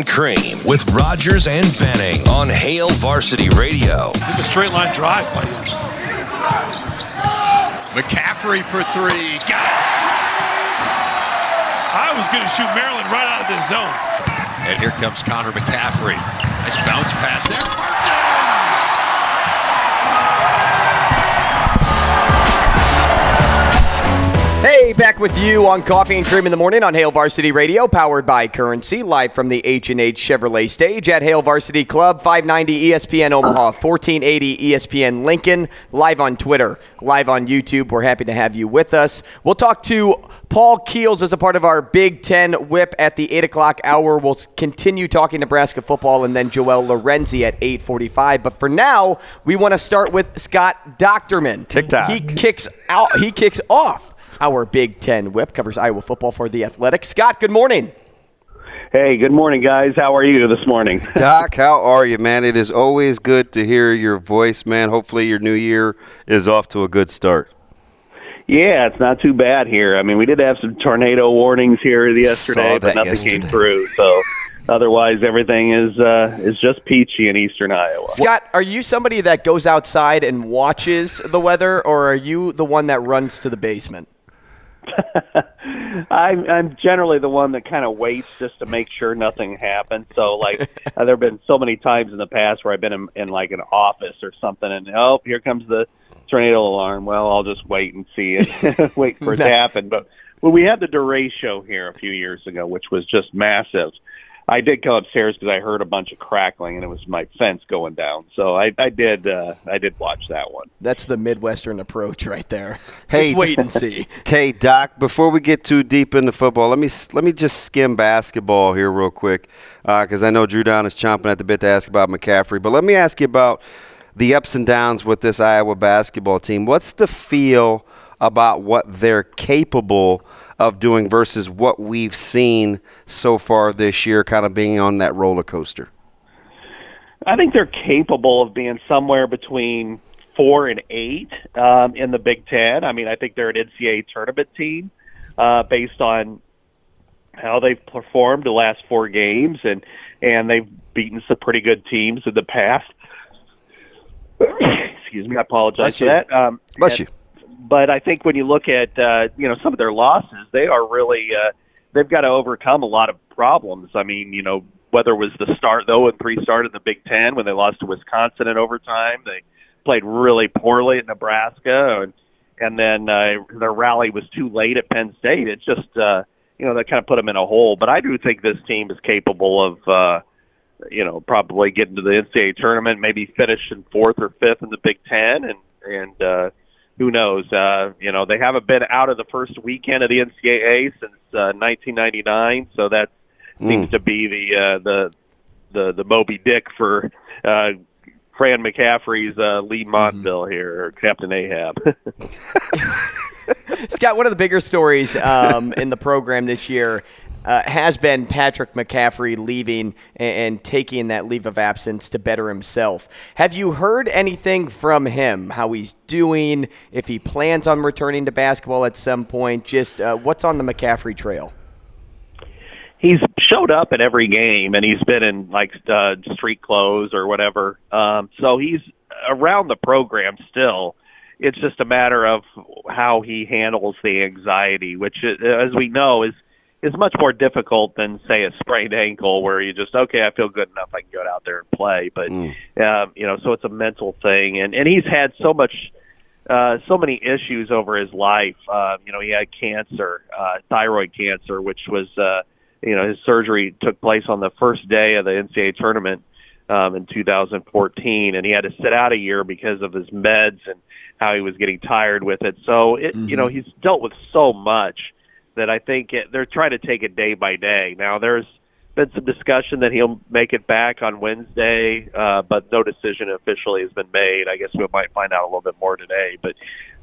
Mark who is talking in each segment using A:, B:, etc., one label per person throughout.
A: And Cream with Rogers and Benning on Hail Varsity Radio.
B: Just a straight line drive by.
C: McCaffery for three. Got it.
B: I was going to shoot Maryland right out of this zone.
C: And here comes Connor McCaffery. Nice bounce pass there.
D: Hey, back with you on Coffee and Cream in the Morning on Hail Varsity Radio, powered by Currency, live from the H&H Chevrolet stage at Hail Varsity Club, 590 ESPN Omaha, 1480 ESPN Lincoln, live on Twitter, live on YouTube. We're happy to have you with us. We'll talk to Paul Keels as a part of our Big Ten whip at the 8 o'clock hour. We'll continue talking Nebraska football and then Joel Lorenzi at 845. But for now, we want to start with Scott Dochterman.
E: TikTok.
D: He kicks out. He kicks off our Big Ten whip covers Iowa football for the Athletic. Scott, good morning.
F: Hey, good morning, guys. How are you this morning?
E: Doc, how are you, man? It is always good to hear your voice, man. Hopefully, your new year is off to a good start.
F: Yeah, it's not too bad here. I mean, we did have some tornado warnings here yesterday, but nothing
E: yesterday.
F: came through. So, otherwise, everything is uh, is just peachy in eastern Iowa.
D: Scott, are you somebody that goes outside and watches the weather, or are you the one that runs to the basement?
F: I'm I'm generally the one that kind of waits just to make sure nothing happens. So like uh, there have been so many times in the past where I've been in, in like an office or something, and oh, here comes the tornado alarm. Well, I'll just wait and see it, wait for it to happen. But well, we had the Duray show here a few years ago, which was just massive. I did come upstairs because I heard a bunch of crackling, and it was my fence going down. So I, I did uh, I did watch that one.
D: That's the Midwestern approach right there.
E: Hey,
D: Just wait and see.
E: Hey, Doc, before we get too deep into football, let me let me just skim basketball here real quick because I know Drew Down is chomping at the bit to ask about McCaffery. But let me ask you about the ups and downs with this Iowa basketball team. What's the feel about what they're capable of doing versus what we've seen so far this year, kind of being on that roller coaster?
F: I think they're capable of being somewhere between four and eight um, in the Big Ten. I mean, I think they're an NCAA tournament team uh, based on how they've performed the last four games, and and they've beaten some pretty good teams in the past. Excuse me, I apologize
D: Bless
F: for
D: you.
F: that. Um,
E: Bless
F: and-
E: you.
F: But I think when you look at uh, you know some of their losses, they are really uh, they've got to overcome a lot of problems. I mean, you know whether it was the start though and three start in the Big Ten when they lost to Wisconsin in overtime, they played really poorly at Nebraska, and and then uh, their rally was too late at Penn State. It's just uh, you know that kind of put them in a hole. But I do think this team is capable of. Uh, you know, probably getting to the NCAA tournament, maybe finishing fourth or fifth in the Big Ten, and and uh, who knows? Uh, you know, they haven't been out of the first weekend of the NCAA since uh, 1999, so that seems to be the uh, the the the Moby Dick for uh, Fran McCaffery's uh, Lee Montville here, or Captain Ahab.
D: Scott, one of the bigger stories um, in the program this year uh, has been Patrick McCaffery leaving and, and taking that leave of absence to better himself. Have you heard anything from him? How he's doing? If he plans on returning to basketball at some point? Just uh, what's on the McCaffery trail?
F: he's showed up at every game and he's been in like uh street clothes or whatever um so he's around the program still it's just a matter of how he handles the anxiety which uh, as we know is is much more difficult than say a sprained ankle where you just okay I feel good enough I can go out there and play. But um you know so it's a mental thing. And and he's had so much uh, so many issues over his life. Uh, you know, he had cancer, uh, thyroid cancer, which was, uh, you know, his surgery took place on the first day of the NCAA tournament um, in 2014, and he had to sit out a year because of his meds and how he was getting tired with it. So it, you know, he's dealt with so much that I think it, they're trying to take it day by day. Now there's been some discussion that he'll make it back on Wednesday, uh, but no decision officially has been made. I guess we might find out a little bit more today, but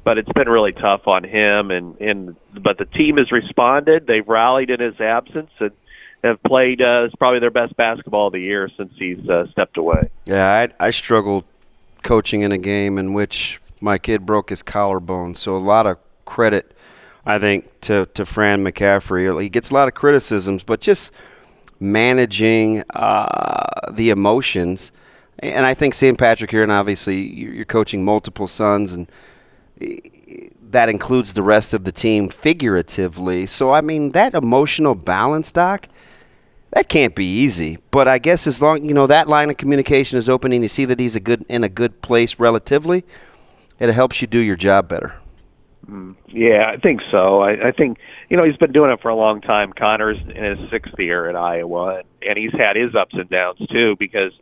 F: but it's been really tough on him and and but the team has responded. They've rallied in his absence and have played uh, it's probably their best basketball of the year since he's uh, stepped away.
E: Yeah, I, I struggled coaching in a game in which my kid broke his collarbone. So a lot of credit, I think, to, to Fran McCaffery. He gets a lot of criticisms, but just managing uh, the emotions. And I think St. Patrick here, and obviously you're coaching multiple sons, and that includes the rest of the team figuratively. So, I mean, that emotional balance, Doc, that can't be easy. But I guess as long, you know, that line of communication is open and you see that he's a good in a good place relatively, it helps you do your job better.
F: Yeah, I think so. I, I think you know he's been doing it for a long time. Connor's in his sixth year at Iowa, and, and he's had his ups and downs too. Because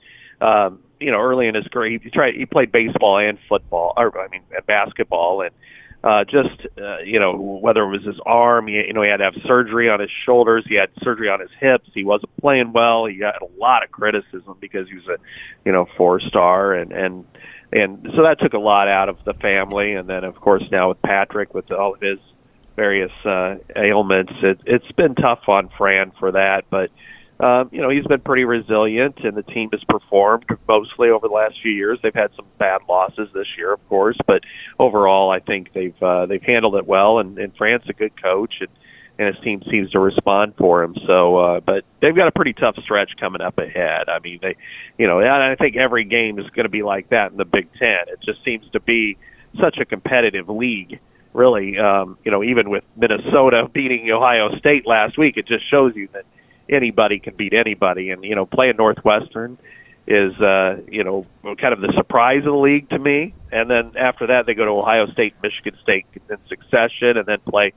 F: um, you know early in his career, he tried he played baseball and football, or I mean basketball, and uh, just uh, you know whether it was his arm, you know he had to have surgery on his shoulders, he had surgery on his hips, he wasn't playing well. He got a lot of criticism because he was a you know four star, and and and so that took a lot out of the family. And then of course now with Patrick, with all of his various uh, ailments, it, it's been tough on Fran for that, but. Um, you know he's been pretty resilient, and the team has performed mostly over the last few years. They've had some bad losses this year, of course, but overall, I think they've uh, they've handled it well. And, and Fran's a good coach, and and his team seems to respond for him. So, uh, but they've got a pretty tough stretch coming up ahead. I mean, they, you know, I think every game is going to be like that in the Big Ten. It just seems to be such a competitive league. Really, um, you know, even with Minnesota beating Ohio State last week, it just shows you that anybody can beat anybody. And you know, playing Northwestern is uh, you know kind of the surprise of the league to me. And then after that, they go to Ohio State, Michigan State in succession, and then play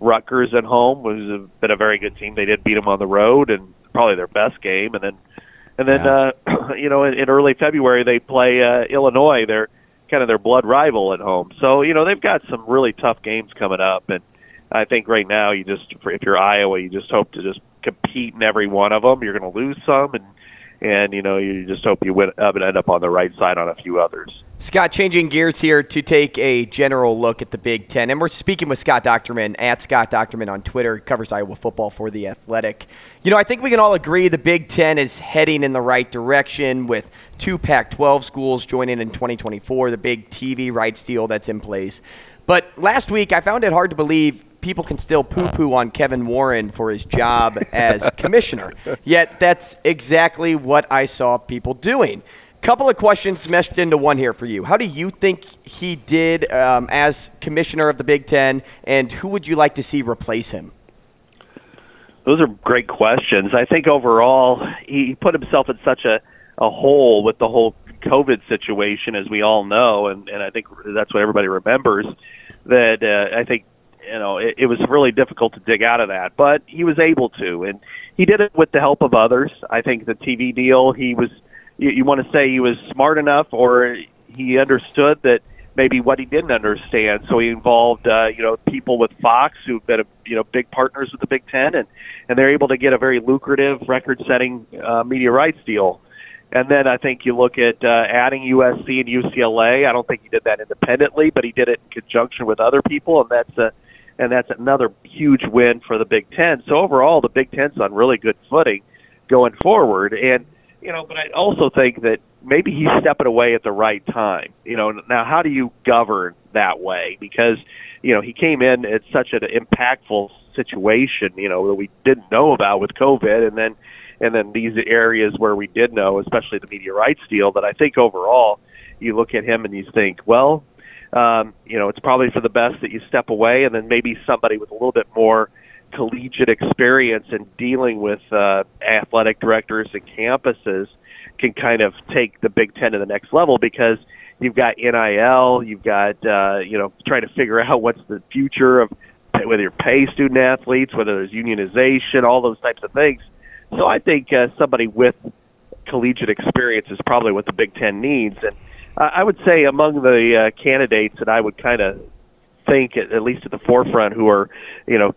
F: Rutgers at home, has been a very good team. They did beat them on the road, and probably their best game. And then and then
E: Yeah.
F: uh, you know in, in early February they play uh, Illinois. They're kind of their blood rival at home. So you know they've got some really tough games coming up, and I think right now you just if you're Iowa, you just hope to just compete in every one of them. You're going to lose some, and and you know you just hope you win and end up on the right side on a few others.
D: Scott, changing gears here to take a general look at the Big Ten. And we're speaking with Scott Dochterman at Scott Dochterman on Twitter. He covers Iowa football for The Athletic. You know, I think we can all agree the Big Ten is heading in the right direction with two Pac 12 schools joining in 2024, the big TV rights deal that's in place. But last week, I found it hard to believe people can still poo poo on Kevin Warren for his job as commissioner. Yet that's exactly what I saw people doing. Couple of questions meshed into one here for you. How do you think he did um, as commissioner of the Big Ten, and who would you like to see replace him?
F: Those are great questions. I think overall he put himself in such a, a hole with the whole COVID situation, as we all know, and, and I think that's what everybody remembers. That uh, I think you know it, it was really difficult to dig out of that, but he was able to, and he did it with the help of others. I think the TV deal, he was. You, you want to say he was smart enough, or he understood that maybe what he didn't understand. So he involved, uh, you know, people with Fox who've been, you know, big partners with the Big Ten, and and they're able to get a very lucrative record-setting uh, media rights deal. And then I think you look at uh, adding USC and UCLA. I don't think he did that independently, but he did it in conjunction with other people, and that's a and that's another huge win for the Big Ten. So overall, the Big Ten's on really good footing going forward. And you know, but I also think that maybe he's stepping away at the right time. You know, now how do you govern that way? Because you know he came in at such an impactful situation. You know that we didn't know about with COVID, and then and then these areas where we did know, especially the media rights deal. That I think overall, you look at him and you think, well, um, you know, it's probably for the best that you step away, and then maybe somebody with a little bit more collegiate experience in dealing with uh, athletic directors and campuses can kind of take the Big Ten to the next level because you've got NIL, you've got uh, you know trying to figure out what's the future of whether you're pay student athletes, whether there's unionization, all those types of things. So I think uh, somebody with collegiate experience is probably what the Big Ten needs, and uh, I would say among the uh, candidates that I would kind of think, at, at least at the forefront, who are you know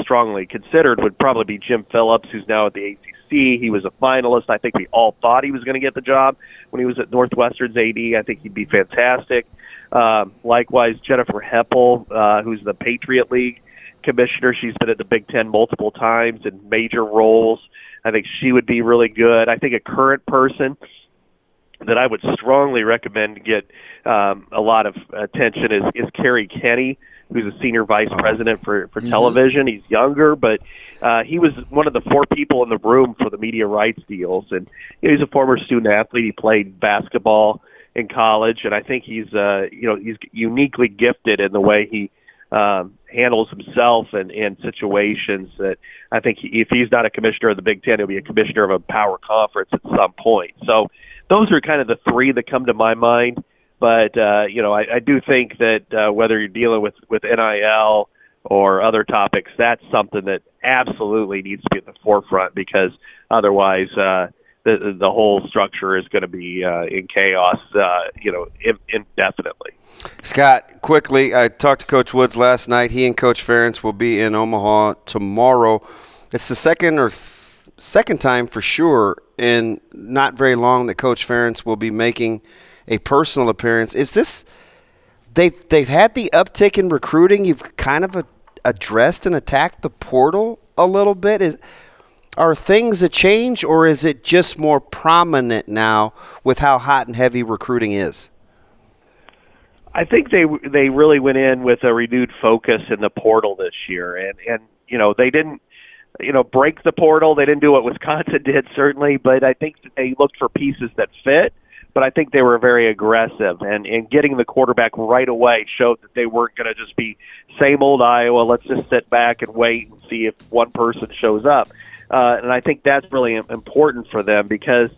F: strongly considered, would probably be Jim Phillips, who's now at the ACC. He was a finalist. I think we all thought he was going to get the job when he was at Northwestern's AD. I think he'd be fantastic. Um, likewise, Jennifer Heppel, uh, who's the Patriot League commissioner. She's been at the Big Ten multiple times in major roles. I think she would be really good. I think a current person that I would strongly recommend to get um, a lot of attention is, is Kerry Kenny, who's a senior vice president for, for television. He's younger, but uh, he was one of the four people in the room for the media rights deals. And you know, he's a former student athlete. He played basketball in college, and I think he's uh, you know he's uniquely gifted in the way he um, handles himself and in situations that I think he, if he's not a commissioner of the Big Ten, he'll be a commissioner of a power conference at some point. So those are kind of the three that come to my mind. But uh, you know, I, I do think that uh, whether you're dealing with with NIL or other topics, that's something that absolutely needs to be at the forefront because otherwise. Uh, the the whole structure is going to be uh, in chaos, uh, you know, in, indefinitely.
E: Scott, quickly, I talked to Coach Woods last night. He and Coach Ferentz will be in Omaha tomorrow. It's the second or th- second time for sure in not very long that Coach Ferentz will be making a personal appearance. Is this they've they've had the uptick in recruiting? You've kind of addressed and attacked the portal a little bit. Is are things a change, or is it just more prominent now with how hot and heavy recruiting is?
F: I think they they really went in with a renewed focus in the portal this year, and and you know they didn't you know break the portal. They didn't do what Wisconsin did certainly, but I think they looked for pieces that fit. But I think they were very aggressive, and and getting the quarterback right away showed that they weren't going to just be same old Iowa. Let's just sit back and wait and see if one person shows up. Uh, and I think that's really important for them because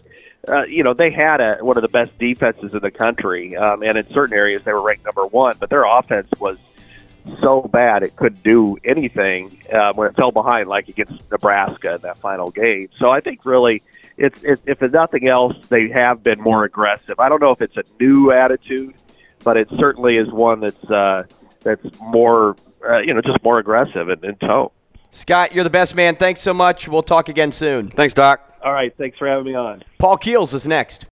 F: uh, you know they had a, one of the best defenses in the country, um, and in certain areas they were ranked number one. But their offense was so bad it couldn't do anything uh, when it fell behind, like against Nebraska in that final game. So I think really, it's, it's if it's nothing else, they have been more aggressive. I don't know if it's a new attitude, but it certainly is one that's uh, that's more uh, you know just more aggressive in, in tone.
D: Scott, you're the best man. Thanks so much. We'll talk again soon.
E: Thanks, Doc.
F: All right, thanks for having me on.
D: Paul Keels is next.